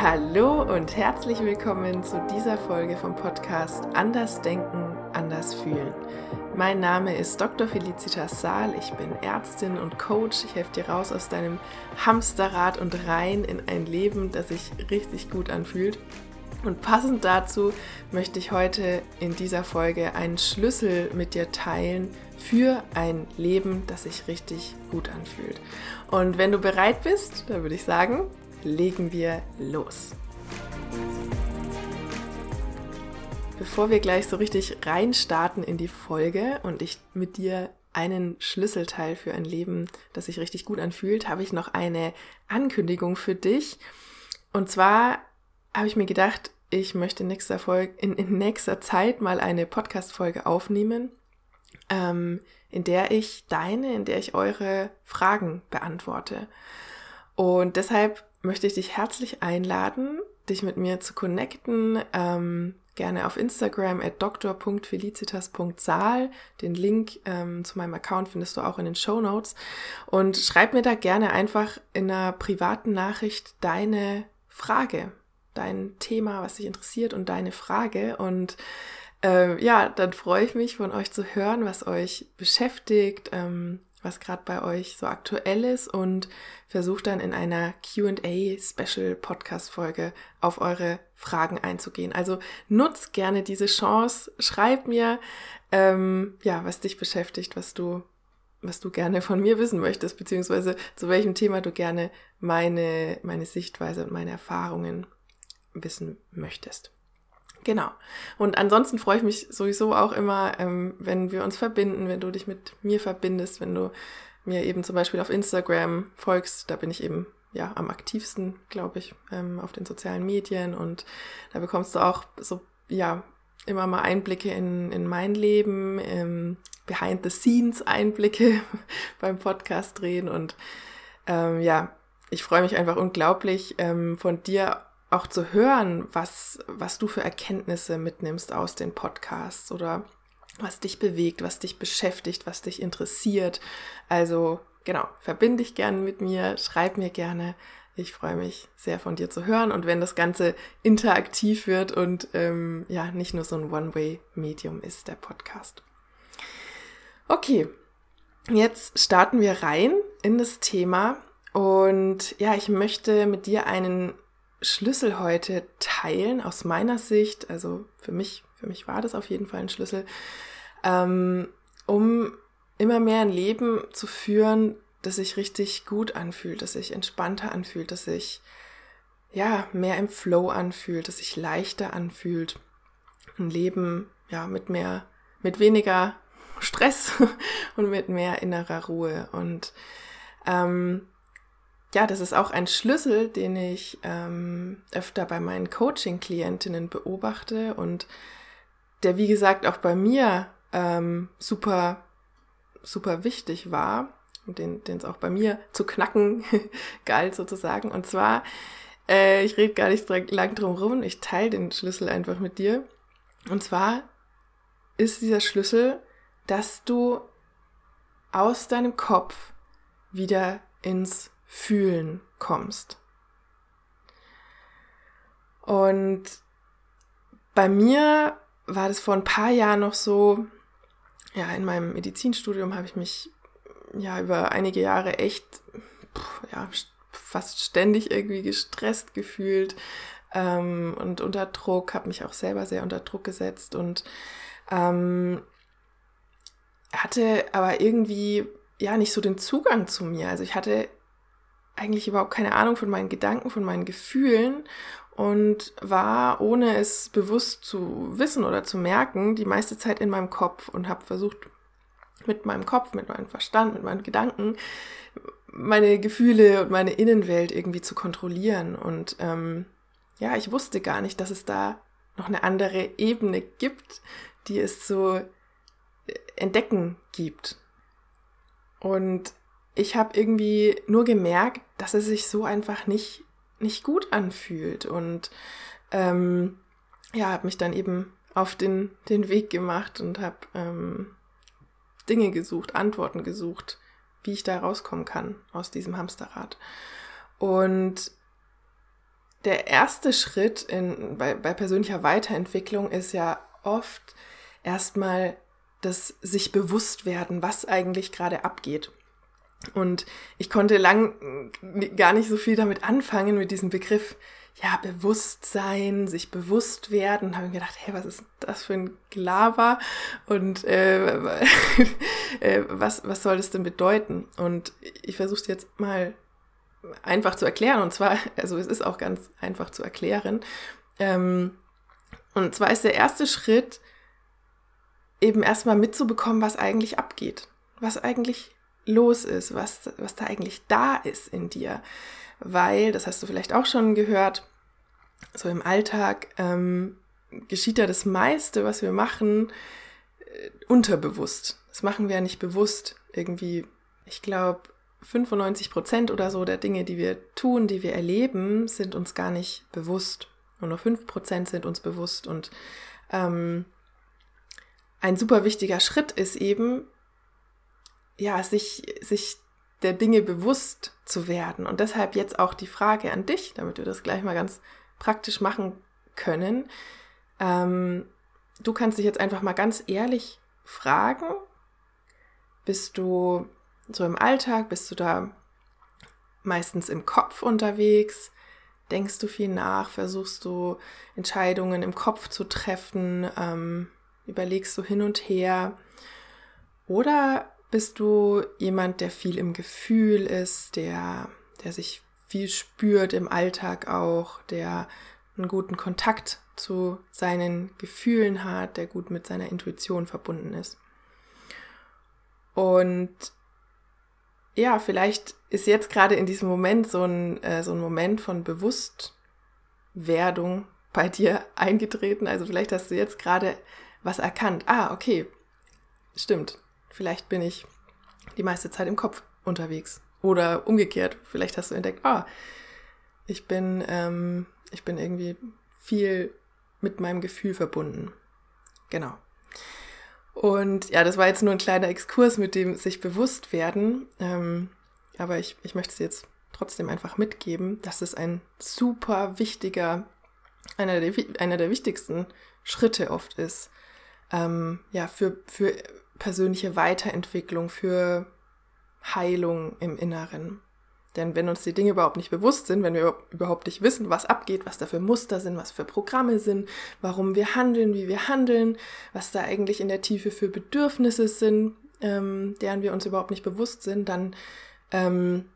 Hallo und herzlich willkommen zu dieser Folge vom Podcast Anders Denken, Anders Fühlen. Mein Name ist Dr. Felicitas Saal, ich bin Ärztin und Coach. Ich helfe dir raus aus deinem Hamsterrad und rein in ein Leben, das sich richtig gut anfühlt. Und passend dazu möchte ich heute in dieser Folge einen Schlüssel mit dir teilen für ein Leben, das sich richtig gut anfühlt. Und wenn du bereit bist, dann würde ich sagen, legen wir los. Bevor wir gleich so richtig reinstarten in die Folge und ich mit dir einen Schlüsselteil für ein Leben, das sich richtig gut anfühlt, habe ich noch eine Ankündigung für dich. Und zwar habe ich mir gedacht, ich möchte in nächster, Folge, in, in nächster Zeit mal eine Podcast-Folge aufnehmen, ähm, in der ich deine, in der ich eure Fragen beantworte. Und deshalb möchte ich dich herzlich einladen, dich mit mir zu connecten. Ähm, gerne auf Instagram at dr.felicitas.saal. Den Link ähm, zu meinem Account findest du auch in den Show Notes. Und schreib mir da gerne einfach in einer privaten Nachricht deine Frage, dein Thema, was dich interessiert und deine Frage. Und äh, ja, dann freue ich mich von euch zu hören, was euch beschäftigt, ähm, was gerade bei euch so aktuell ist und versuche dann in einer QA Special Podcast Folge auf eure Fragen einzugehen. Also nutz gerne diese Chance, schreib mir, ähm, ja, was dich beschäftigt, was du, was du gerne von mir wissen möchtest, beziehungsweise zu welchem Thema du gerne meine, meine Sichtweise und meine Erfahrungen wissen möchtest. Genau. Und ansonsten freue ich mich sowieso auch immer, ähm, wenn wir uns verbinden, wenn du dich mit mir verbindest, wenn du mir eben zum Beispiel auf Instagram folgst. Da bin ich eben ja am aktivsten, glaube ich, ähm, auf den sozialen Medien und da bekommst du auch so ja immer mal Einblicke in, in mein Leben, ähm, Behind the Scenes Einblicke beim Podcast drehen und ähm, ja, ich freue mich einfach unglaublich ähm, von dir auch zu hören, was, was du für Erkenntnisse mitnimmst aus den Podcasts oder was dich bewegt, was dich beschäftigt, was dich interessiert. Also genau, verbinde dich gerne mit mir, schreib mir gerne. Ich freue mich sehr von dir zu hören und wenn das Ganze interaktiv wird und ähm, ja, nicht nur so ein One-Way-Medium ist, der Podcast. Okay, jetzt starten wir rein in das Thema und ja, ich möchte mit dir einen Schlüssel heute teilen aus meiner Sicht. Also für mich, für mich war das auf jeden Fall ein Schlüssel, ähm, um immer mehr ein Leben zu führen, das sich richtig gut anfühlt, das sich entspannter anfühlt, das sich ja mehr im Flow anfühlt, das sich leichter anfühlt. Ein Leben ja mit mehr, mit weniger Stress und mit mehr innerer Ruhe. Und ähm, ja, das ist auch ein Schlüssel, den ich ähm, öfter bei meinen Coaching-Klientinnen beobachte und der, wie gesagt, auch bei mir ähm, super, super wichtig war und den es auch bei mir zu knacken galt sozusagen. Und zwar, äh, ich rede gar nicht lang drum rum, ich teile den Schlüssel einfach mit dir. Und zwar ist dieser Schlüssel, dass du aus deinem Kopf wieder ins Fühlen kommst. Und bei mir war das vor ein paar Jahren noch so, ja, in meinem Medizinstudium habe ich mich ja über einige Jahre echt, ja, fast ständig irgendwie gestresst gefühlt ähm, und unter Druck, habe mich auch selber sehr unter Druck gesetzt und ähm, hatte aber irgendwie ja nicht so den Zugang zu mir. Also ich hatte eigentlich überhaupt keine Ahnung von meinen Gedanken, von meinen Gefühlen und war, ohne es bewusst zu wissen oder zu merken, die meiste Zeit in meinem Kopf und habe versucht, mit meinem Kopf, mit meinem Verstand, mit meinen Gedanken meine Gefühle und meine Innenwelt irgendwie zu kontrollieren. Und ähm, ja, ich wusste gar nicht, dass es da noch eine andere Ebene gibt, die es zu entdecken gibt. Und ich habe irgendwie nur gemerkt, dass es sich so einfach nicht, nicht gut anfühlt. Und ähm, ja, habe mich dann eben auf den, den Weg gemacht und habe ähm, Dinge gesucht, Antworten gesucht, wie ich da rauskommen kann aus diesem Hamsterrad. Und der erste Schritt in, bei, bei persönlicher Weiterentwicklung ist ja oft erstmal das sich bewusst werden, was eigentlich gerade abgeht. Und ich konnte lang gar nicht so viel damit anfangen, mit diesem Begriff, ja, Bewusstsein, sich bewusst werden. Habe mir gedacht, hey, was ist das für ein Gelaber? Und äh, äh, was, was soll das denn bedeuten? Und ich versuche es jetzt mal einfach zu erklären. Und zwar, also es ist auch ganz einfach zu erklären. Ähm, und zwar ist der erste Schritt, eben erstmal mitzubekommen, was eigentlich abgeht, was eigentlich los ist, was, was da eigentlich da ist in dir. Weil, das hast du vielleicht auch schon gehört, so im Alltag ähm, geschieht ja das meiste, was wir machen, äh, unterbewusst. Das machen wir ja nicht bewusst. Irgendwie, ich glaube, 95 Prozent oder so der Dinge, die wir tun, die wir erleben, sind uns gar nicht bewusst. Nur noch 5 Prozent sind uns bewusst. Und ähm, ein super wichtiger Schritt ist eben, ja, sich, sich der Dinge bewusst zu werden. Und deshalb jetzt auch die Frage an dich, damit wir das gleich mal ganz praktisch machen können. Ähm, du kannst dich jetzt einfach mal ganz ehrlich fragen, bist du so im Alltag, bist du da meistens im Kopf unterwegs? Denkst du viel nach? Versuchst du Entscheidungen im Kopf zu treffen? Ähm, überlegst du hin und her? Oder bist du jemand, der viel im Gefühl ist, der, der sich viel spürt im Alltag auch, der einen guten Kontakt zu seinen Gefühlen hat, der gut mit seiner Intuition verbunden ist? Und ja, vielleicht ist jetzt gerade in diesem Moment so ein, äh, so ein Moment von Bewusstwerdung bei dir eingetreten. Also vielleicht hast du jetzt gerade was erkannt. Ah, okay, stimmt. Vielleicht bin ich die meiste Zeit im Kopf unterwegs. Oder umgekehrt, vielleicht hast du entdeckt, ah, ich bin, ähm, ich bin irgendwie viel mit meinem Gefühl verbunden. Genau. Und ja, das war jetzt nur ein kleiner Exkurs mit dem sich bewusst werden. Ähm, aber ich, ich möchte es jetzt trotzdem einfach mitgeben, dass es ein super wichtiger, einer der, einer der wichtigsten Schritte oft ist, ähm, ja, für, für persönliche Weiterentwicklung, für Heilung im Inneren. Denn wenn uns die Dinge überhaupt nicht bewusst sind, wenn wir überhaupt nicht wissen, was abgeht, was da für Muster sind, was für Programme sind, warum wir handeln, wie wir handeln, was da eigentlich in der Tiefe für Bedürfnisse sind, ähm, deren wir uns überhaupt nicht bewusst sind, dann ähm,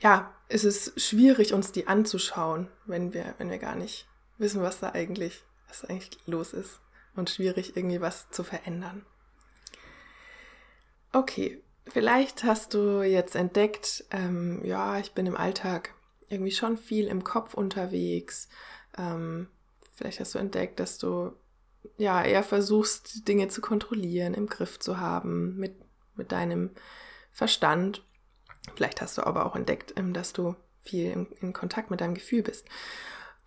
ja, ist es schwierig, uns die anzuschauen, wenn wir, wenn wir gar nicht wissen, was da eigentlich, was da eigentlich los ist. Und schwierig, irgendwie was zu verändern. Okay, vielleicht hast du jetzt entdeckt, ähm, ja, ich bin im Alltag irgendwie schon viel im Kopf unterwegs. Ähm, vielleicht hast du entdeckt, dass du ja eher versuchst, Dinge zu kontrollieren, im Griff zu haben mit, mit deinem Verstand. Vielleicht hast du aber auch entdeckt, ähm, dass du viel in, in, Kontakt mit deinem Gefühl bist.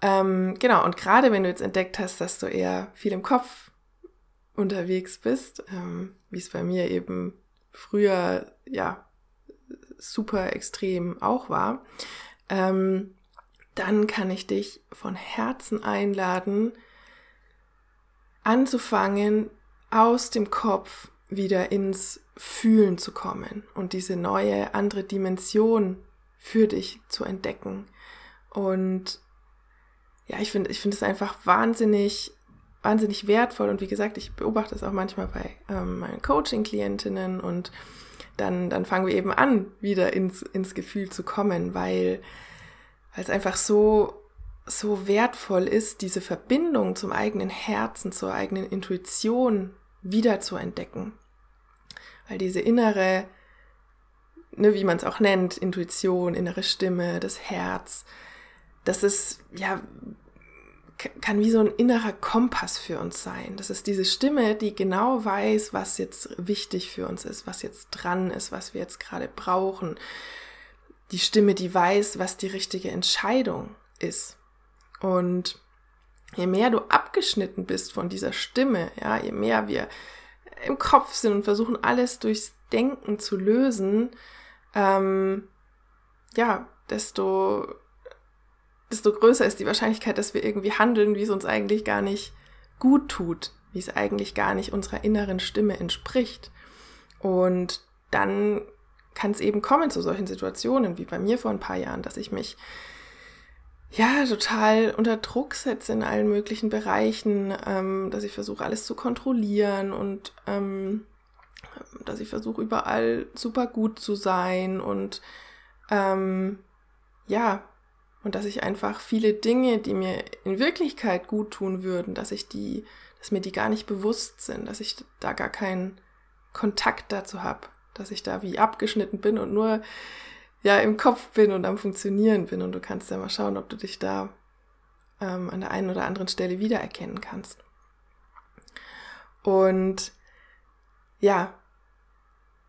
Ähm, genau, und gerade wenn du jetzt entdeckt hast, dass du eher viel im Kopf unterwegs bist, ähm, wie es bei mir eben früher ja super extrem auch war, ähm, dann kann ich dich von Herzen einladen, anzufangen, aus dem Kopf wieder ins Fühlen zu kommen und diese neue, andere Dimension für dich zu entdecken. Und ja, ich finde, ich finde es einfach wahnsinnig wahnsinnig wertvoll und wie gesagt, ich beobachte es auch manchmal bei ähm, meinen Coaching-Klientinnen und dann, dann fangen wir eben an, wieder ins, ins Gefühl zu kommen, weil, es einfach so, so wertvoll ist, diese Verbindung zum eigenen Herzen, zur eigenen Intuition wieder zu entdecken. Weil diese innere, ne, wie man es auch nennt, Intuition, innere Stimme, das Herz, das ist ja kann wie so ein innerer Kompass für uns sein. Das ist diese Stimme, die genau weiß, was jetzt wichtig für uns ist, was jetzt dran ist, was wir jetzt gerade brauchen. Die Stimme, die weiß, was die richtige Entscheidung ist. Und je mehr du abgeschnitten bist von dieser Stimme, ja, je mehr wir im Kopf sind und versuchen alles durchs Denken zu lösen, ähm, ja, desto desto größer ist die Wahrscheinlichkeit, dass wir irgendwie handeln, wie es uns eigentlich gar nicht gut tut, wie es eigentlich gar nicht unserer inneren Stimme entspricht. Und dann kann es eben kommen zu solchen Situationen wie bei mir vor ein paar Jahren, dass ich mich ja total unter Druck setze in allen möglichen Bereichen, ähm, dass ich versuche alles zu kontrollieren und ähm, dass ich versuche überall super gut zu sein und ähm, ja und dass ich einfach viele Dinge, die mir in Wirklichkeit gut tun würden, dass ich die, dass mir die gar nicht bewusst sind, dass ich da gar keinen Kontakt dazu habe dass ich da wie abgeschnitten bin und nur ja im Kopf bin und am Funktionieren bin. Und du kannst ja mal schauen, ob du dich da ähm, an der einen oder anderen Stelle wiedererkennen kannst. Und ja,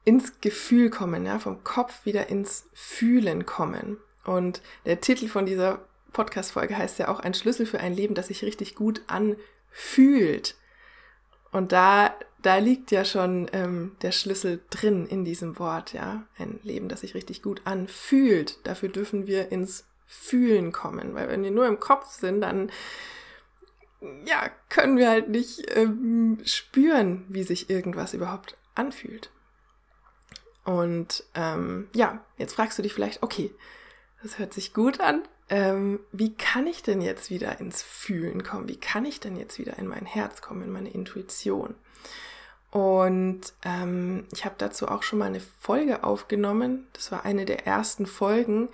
ins Gefühl kommen, ja, vom Kopf wieder ins Fühlen kommen. Und der Titel von dieser Podcast-Folge heißt ja auch ein Schlüssel für ein Leben, das sich richtig gut anfühlt. Und da da liegt ja schon ähm, der Schlüssel drin in diesem Wort, ja. Ein Leben, das sich richtig gut anfühlt. Dafür dürfen wir ins Fühlen kommen, weil wenn wir nur im Kopf sind, dann ja, können wir halt nicht ähm, spüren, wie sich irgendwas überhaupt anfühlt. Und ähm, ja, jetzt fragst du dich vielleicht, okay, das hört sich gut an. Ähm, wie kann ich denn jetzt wieder ins Fühlen kommen? Wie kann ich denn jetzt wieder in mein Herz kommen, in meine Intuition? Und ähm, ich habe dazu auch schon mal eine Folge aufgenommen. Das war eine der ersten Folgen,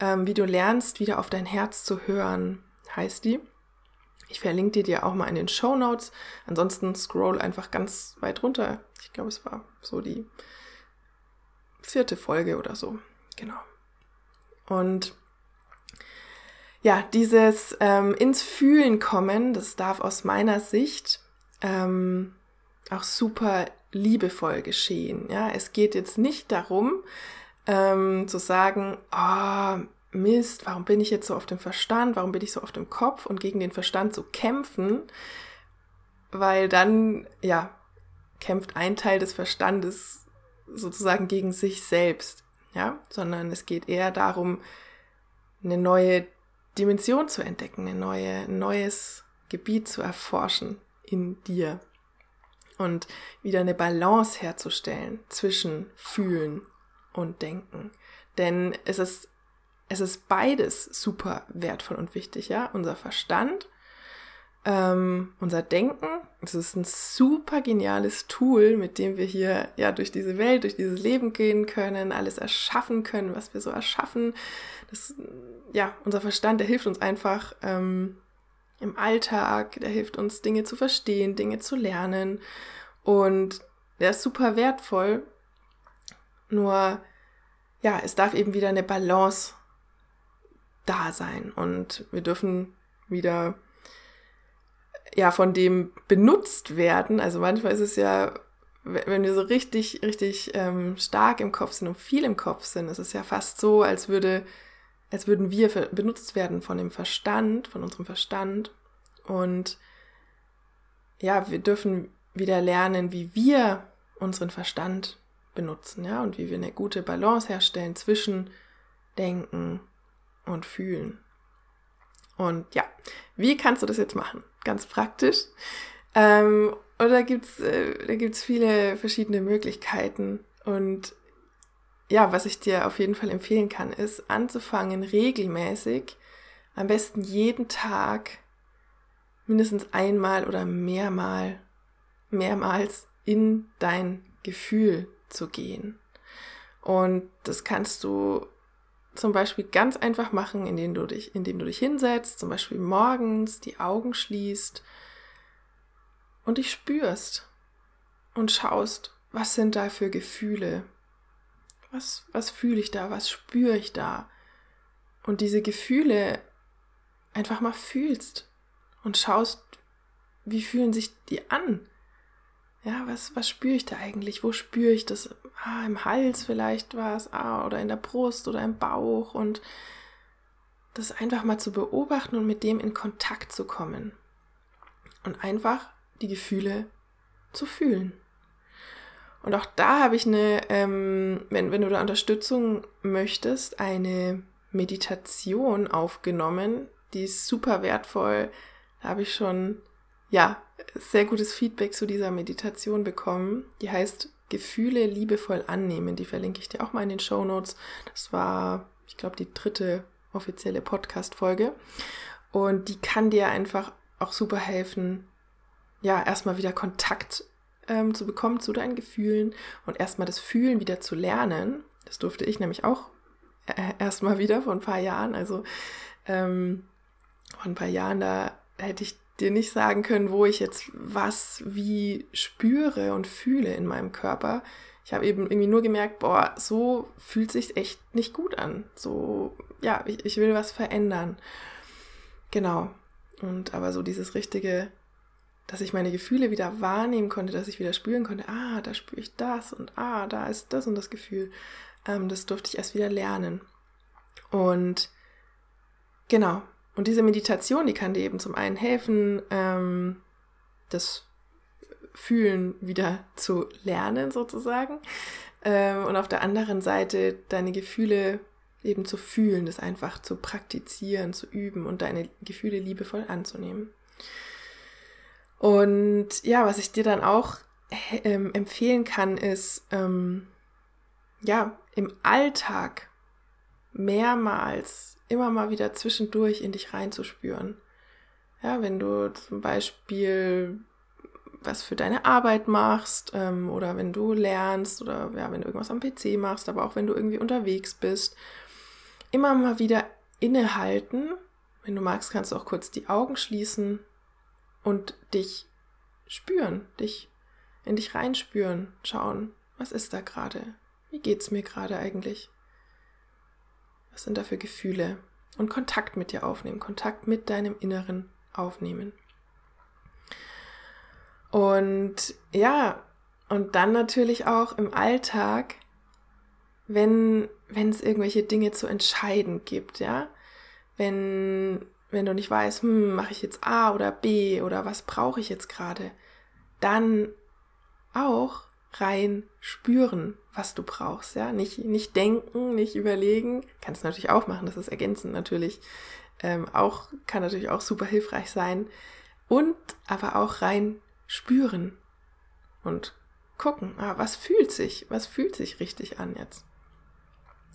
ähm, wie du lernst, wieder auf dein Herz zu hören, heißt die. Ich verlinke dir die auch mal in den Show Notes. Ansonsten scroll einfach ganz weit runter. Ich glaube, es war so die vierte Folge oder so. Genau. Und ja, dieses ähm, ins Fühlen kommen, das darf aus meiner Sicht ähm, auch super liebevoll geschehen. Ja, es geht jetzt nicht darum, ähm, zu sagen, oh, Mist, warum bin ich jetzt so auf dem Verstand, warum bin ich so auf dem Kopf und gegen den Verstand zu kämpfen, weil dann, ja, kämpft ein Teil des Verstandes sozusagen gegen sich selbst, ja, sondern es geht eher darum, eine neue Dimension zu entdecken, eine neue, ein neues Gebiet zu erforschen in dir und wieder eine Balance herzustellen zwischen Fühlen und Denken. Denn es ist, es ist beides super wertvoll und wichtig, ja. Unser Verstand, ähm, unser Denken, es ist ein super geniales Tool, mit dem wir hier ja durch diese Welt, durch dieses Leben gehen können, alles erschaffen können, was wir so erschaffen. Das, ja, unser Verstand, der hilft uns einfach ähm, im Alltag, der hilft uns, Dinge zu verstehen, Dinge zu lernen. Und der ist super wertvoll. Nur, ja, es darf eben wieder eine Balance da sein. Und wir dürfen wieder, ja, von dem benutzt werden. Also manchmal ist es ja, wenn wir so richtig, richtig ähm, stark im Kopf sind und viel im Kopf sind, ist es ja fast so, als würde als würden wir benutzt werden von dem Verstand, von unserem Verstand. Und ja, wir dürfen wieder lernen, wie wir unseren Verstand benutzen, ja, und wie wir eine gute Balance herstellen zwischen Denken und Fühlen. Und ja, wie kannst du das jetzt machen? Ganz praktisch. Ähm, und da gibt's, äh, viele verschiedene Möglichkeiten. Und ja, was ich dir auf jeden Fall empfehlen kann, ist anzufangen, regelmäßig, am besten jeden Tag, mindestens einmal oder mehrmal, mehrmals in dein Gefühl zu gehen. Und das kannst du zum Beispiel ganz einfach machen, indem du dich, indem du dich hinsetzt, zum Beispiel morgens die Augen schließt und dich spürst und schaust, was sind da für Gefühle, was, was fühle ich da? Was spüre ich da? Und diese Gefühle einfach mal fühlst und schaust, wie fühlen sich die an? Ja, was, was spüre ich da eigentlich? Wo spüre ich das? Ah, im Hals vielleicht war es, ah, oder in der Brust oder im Bauch und das einfach mal zu beobachten und mit dem in Kontakt zu kommen. Und einfach die Gefühle zu fühlen. Und auch da habe ich eine, ähm, wenn, wenn du da Unterstützung möchtest, eine Meditation aufgenommen. Die ist super wertvoll. Da habe ich schon, ja, sehr gutes Feedback zu dieser Meditation bekommen. Die heißt Gefühle liebevoll annehmen. Die verlinke ich dir auch mal in den Show Notes. Das war, ich glaube, die dritte offizielle Podcast-Folge. Und die kann dir einfach auch super helfen, ja, erstmal wieder Kontakt ähm, zu bekommen zu deinen Gefühlen und erstmal das Fühlen wieder zu lernen. Das durfte ich nämlich auch äh, erstmal wieder vor ein paar Jahren. Also ähm, vor ein paar Jahren, da hätte ich dir nicht sagen können, wo ich jetzt was wie spüre und fühle in meinem Körper. Ich habe eben irgendwie nur gemerkt, boah, so fühlt sich echt nicht gut an. So, ja, ich, ich will was verändern. Genau. Und aber so dieses richtige, dass ich meine Gefühle wieder wahrnehmen konnte, dass ich wieder spüren konnte, ah, da spüre ich das und ah, da ist das und das Gefühl. Ähm, das durfte ich erst wieder lernen. Und genau. Und diese Meditation, die kann dir eben zum einen helfen, ähm, das Fühlen wieder zu lernen, sozusagen. Ähm, und auf der anderen Seite deine Gefühle eben zu fühlen, das einfach zu praktizieren, zu üben und deine Gefühle liebevoll anzunehmen. Und ja, was ich dir dann auch ähm, empfehlen kann, ist, ähm, ja, im Alltag mehrmals immer mal wieder zwischendurch in dich reinzuspüren. Ja, wenn du zum Beispiel was für deine Arbeit machst ähm, oder wenn du lernst oder ja, wenn du irgendwas am PC machst, aber auch wenn du irgendwie unterwegs bist, immer mal wieder innehalten. Wenn du magst, kannst du auch kurz die Augen schließen und dich spüren, dich in dich reinspüren, schauen, was ist da gerade? Wie geht's mir gerade eigentlich? Was sind da für Gefühle? Und Kontakt mit dir aufnehmen, Kontakt mit deinem Inneren aufnehmen. Und ja, und dann natürlich auch im Alltag wenn wenn es irgendwelche Dinge zu entscheiden gibt, ja, wenn wenn du nicht weißt, hm, mache ich jetzt A oder B oder was brauche ich jetzt gerade, dann auch rein spüren, was du brauchst, ja, nicht nicht denken, nicht überlegen, kannst natürlich auch machen, das ist ergänzend natürlich, ähm, auch kann natürlich auch super hilfreich sein und aber auch rein spüren und gucken, ah, was fühlt sich, was fühlt sich richtig an jetzt.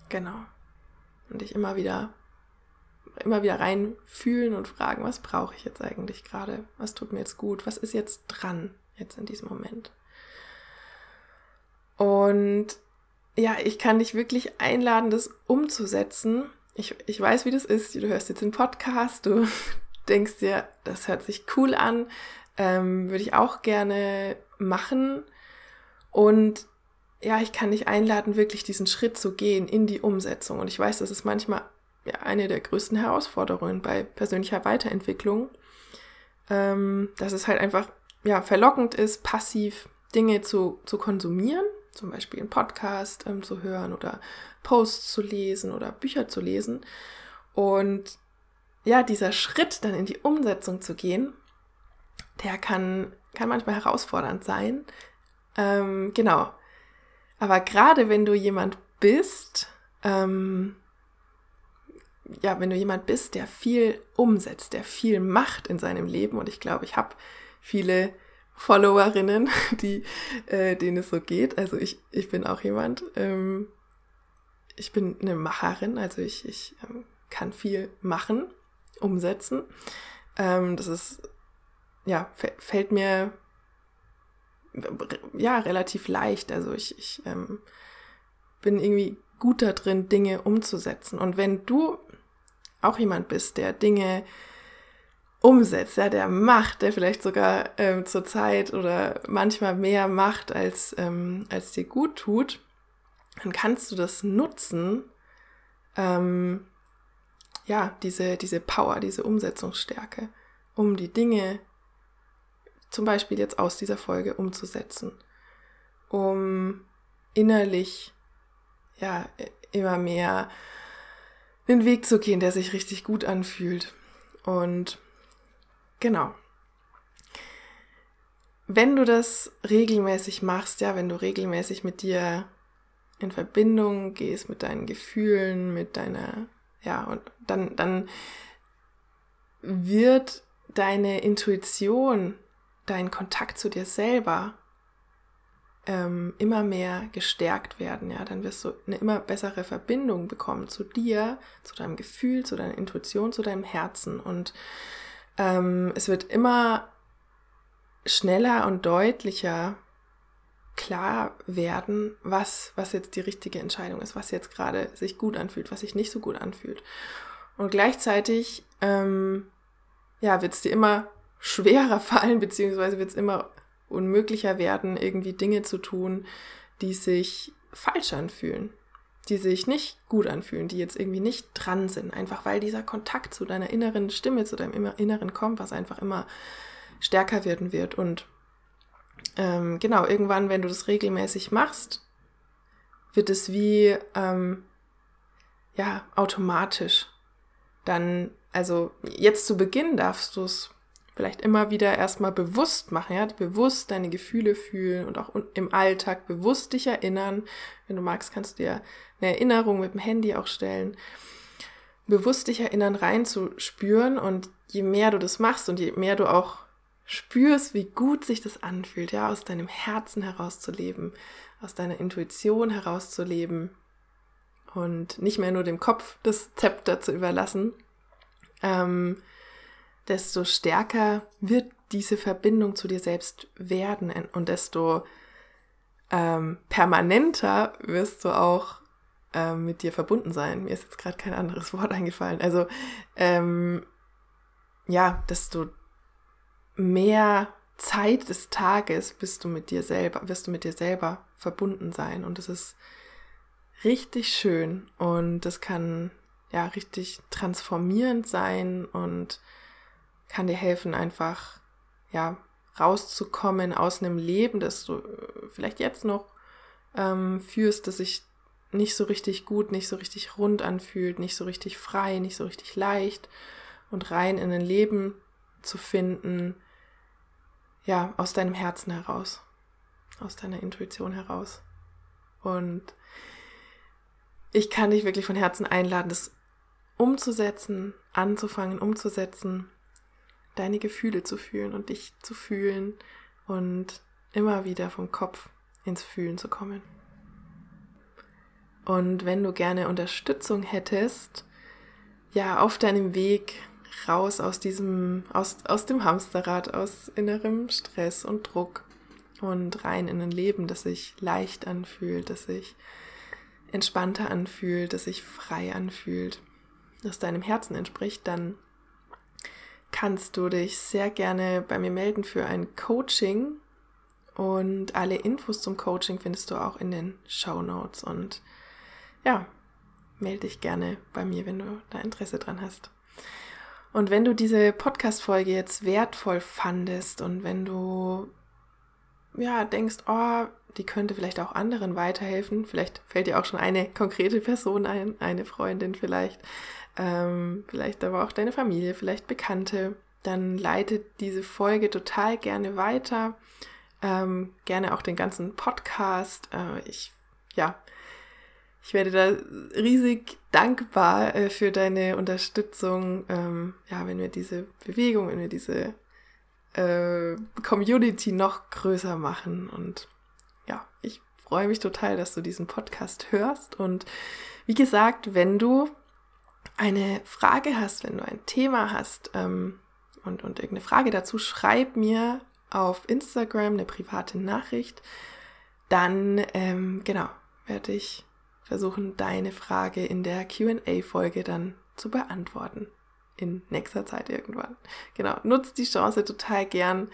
Genau. Und dich immer wieder, immer wieder reinfühlen und fragen, was brauche ich jetzt eigentlich gerade? Was tut mir jetzt gut? Was ist jetzt dran jetzt in diesem Moment? Und ja, ich kann dich wirklich einladen, das umzusetzen. Ich, ich weiß, wie das ist. Du hörst jetzt den Podcast, du denkst dir, das hört sich cool an, ähm, würde ich auch gerne machen. Und ja, ich kann dich einladen, wirklich diesen Schritt zu gehen in die Umsetzung. Und ich weiß, das ist manchmal ja, eine der größten Herausforderungen bei persönlicher Weiterentwicklung, ähm, dass es halt einfach ja, verlockend ist, passiv Dinge zu, zu konsumieren, zum Beispiel einen Podcast ähm, zu hören oder Posts zu lesen oder Bücher zu lesen. Und ja, dieser Schritt dann in die Umsetzung zu gehen, der kann, kann manchmal herausfordernd sein. Ähm, genau. Aber gerade wenn du jemand bist, ähm, ja, wenn du jemand bist, der viel umsetzt, der viel macht in seinem Leben, und ich glaube, ich habe viele Followerinnen, die, äh, denen es so geht. Also ich, ich bin auch jemand, ähm, ich bin eine Macherin, also ich, ich ähm, kann viel machen, umsetzen. Ähm, das ist, ja, fällt mir ja, relativ leicht. Also ich, ich ähm, bin irgendwie gut da drin, Dinge umzusetzen. Und wenn du auch jemand bist, der Dinge umsetzt, ja, der macht, der vielleicht sogar ähm, zur Zeit oder manchmal mehr macht, als, ähm, als dir gut tut, dann kannst du das nutzen, ähm, ja, diese, diese Power, diese Umsetzungsstärke, um die Dinge zum Beispiel jetzt aus dieser Folge umzusetzen, um innerlich ja immer mehr den Weg zu gehen, der sich richtig gut anfühlt. Und genau. Wenn du das regelmäßig machst, ja, wenn du regelmäßig mit dir in Verbindung gehst, mit deinen Gefühlen, mit deiner Ja, und dann, dann wird deine Intuition, dein Kontakt zu dir selber ähm, immer mehr gestärkt werden. Ja, dann wirst du eine immer bessere Verbindung bekommen zu dir, zu deinem Gefühl, zu deiner Intuition, zu deinem Herzen. Und ähm, es wird immer schneller und deutlicher klar werden, was, was jetzt die richtige Entscheidung ist, was jetzt gerade sich gut anfühlt, was sich nicht so gut anfühlt. Und gleichzeitig, ähm, ja, wird es dir immer schwerer fallen, beziehungsweise wird es immer unmöglicher werden, irgendwie Dinge zu tun, die sich falsch anfühlen, die sich nicht gut anfühlen, die jetzt irgendwie nicht dran sind, einfach weil dieser Kontakt zu deiner inneren Stimme, zu deinem inneren Kompass einfach immer stärker werden wird und ähm, genau, irgendwann, wenn du das regelmäßig machst, wird es wie, ähm, ja, automatisch. Dann, also jetzt zu Beginn darfst du es vielleicht immer wieder erstmal bewusst machen, ja, bewusst deine Gefühle fühlen und auch im Alltag bewusst dich erinnern. Wenn du magst, kannst du dir eine Erinnerung mit dem Handy auch stellen. Bewusst dich erinnern, reinzuspüren und je mehr du das machst und je mehr du auch spürst, wie gut sich das anfühlt, ja, aus deinem Herzen herauszuleben, aus deiner Intuition herauszuleben und nicht mehr nur dem Kopf das Zepter zu überlassen, ähm, desto stärker wird diese Verbindung zu dir selbst werden und desto ähm, permanenter wirst du auch ähm, mit dir verbunden sein. Mir ist jetzt gerade kein anderes Wort eingefallen. Also ähm, ja, desto mehr Zeit des Tages bist du mit dir selber, wirst du mit dir selber verbunden sein. Und es ist richtig schön und das kann ja richtig transformierend sein und kann dir helfen, einfach ja rauszukommen aus einem Leben, das du äh, vielleicht jetzt noch ähm, führst, das sich nicht so richtig gut, nicht so richtig rund anfühlt, nicht so richtig frei, nicht so richtig leicht und rein in ein Leben zu finden, ja, aus deinem Herzen heraus, aus deiner Intuition heraus. Und ich kann dich wirklich von Herzen einladen, das umzusetzen, anzufangen, umzusetzen, deine Gefühle zu fühlen und dich zu fühlen und immer wieder vom Kopf ins Fühlen zu kommen. Und wenn du gerne Unterstützung hättest, ja, auf deinem Weg raus aus diesem, aus, aus dem Hamsterrad, aus innerem Stress und Druck und rein in ein Leben, das sich leicht anfühlt, das sich entspannter anfühlt, das sich frei anfühlt, das deinem Herzen entspricht, dann kannst du dich sehr gerne bei mir melden für ein Coaching. Und alle Infos zum Coaching findest du auch in den Show Notes. Und ja, melde dich gerne bei mir, wenn du da Interesse dran hast. Und wenn du diese Podcast-Folge jetzt wertvoll fandest und wenn du ja denkst, oh, die könnte vielleicht auch anderen weiterhelfen, vielleicht fällt dir auch schon eine konkrete Person ein, eine Freundin vielleicht, ähm, vielleicht aber auch deine Familie, vielleicht Bekannte, dann leitet diese Folge total gerne weiter. Ähm, gerne auch den ganzen Podcast. Äh, ich, ja, ich werde da riesig dankbar äh, für deine Unterstützung. Ähm, ja, wenn wir diese Bewegung, wenn wir diese äh, Community noch größer machen. Und ja, ich freue mich total, dass du diesen Podcast hörst. Und wie gesagt, wenn du eine Frage hast, wenn du ein Thema hast ähm, und, und irgendeine Frage dazu, schreib mir auf Instagram eine private Nachricht. Dann, ähm, genau, werde ich versuchen, deine Frage in der QA-Folge dann zu beantworten. In nächster Zeit irgendwann. Genau, nutzt die Chance total gern.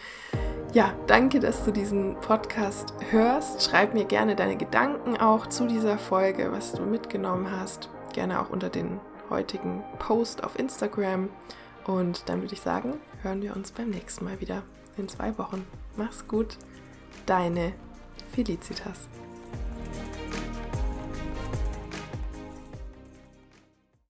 Ja, danke, dass du diesen Podcast hörst. Schreib mir gerne deine Gedanken auch zu dieser Folge, was du mitgenommen hast. Gerne auch unter den heutigen Post auf Instagram. Und dann würde ich sagen, hören wir uns beim nächsten Mal wieder in zwei Wochen. Mach's gut, deine Felicitas.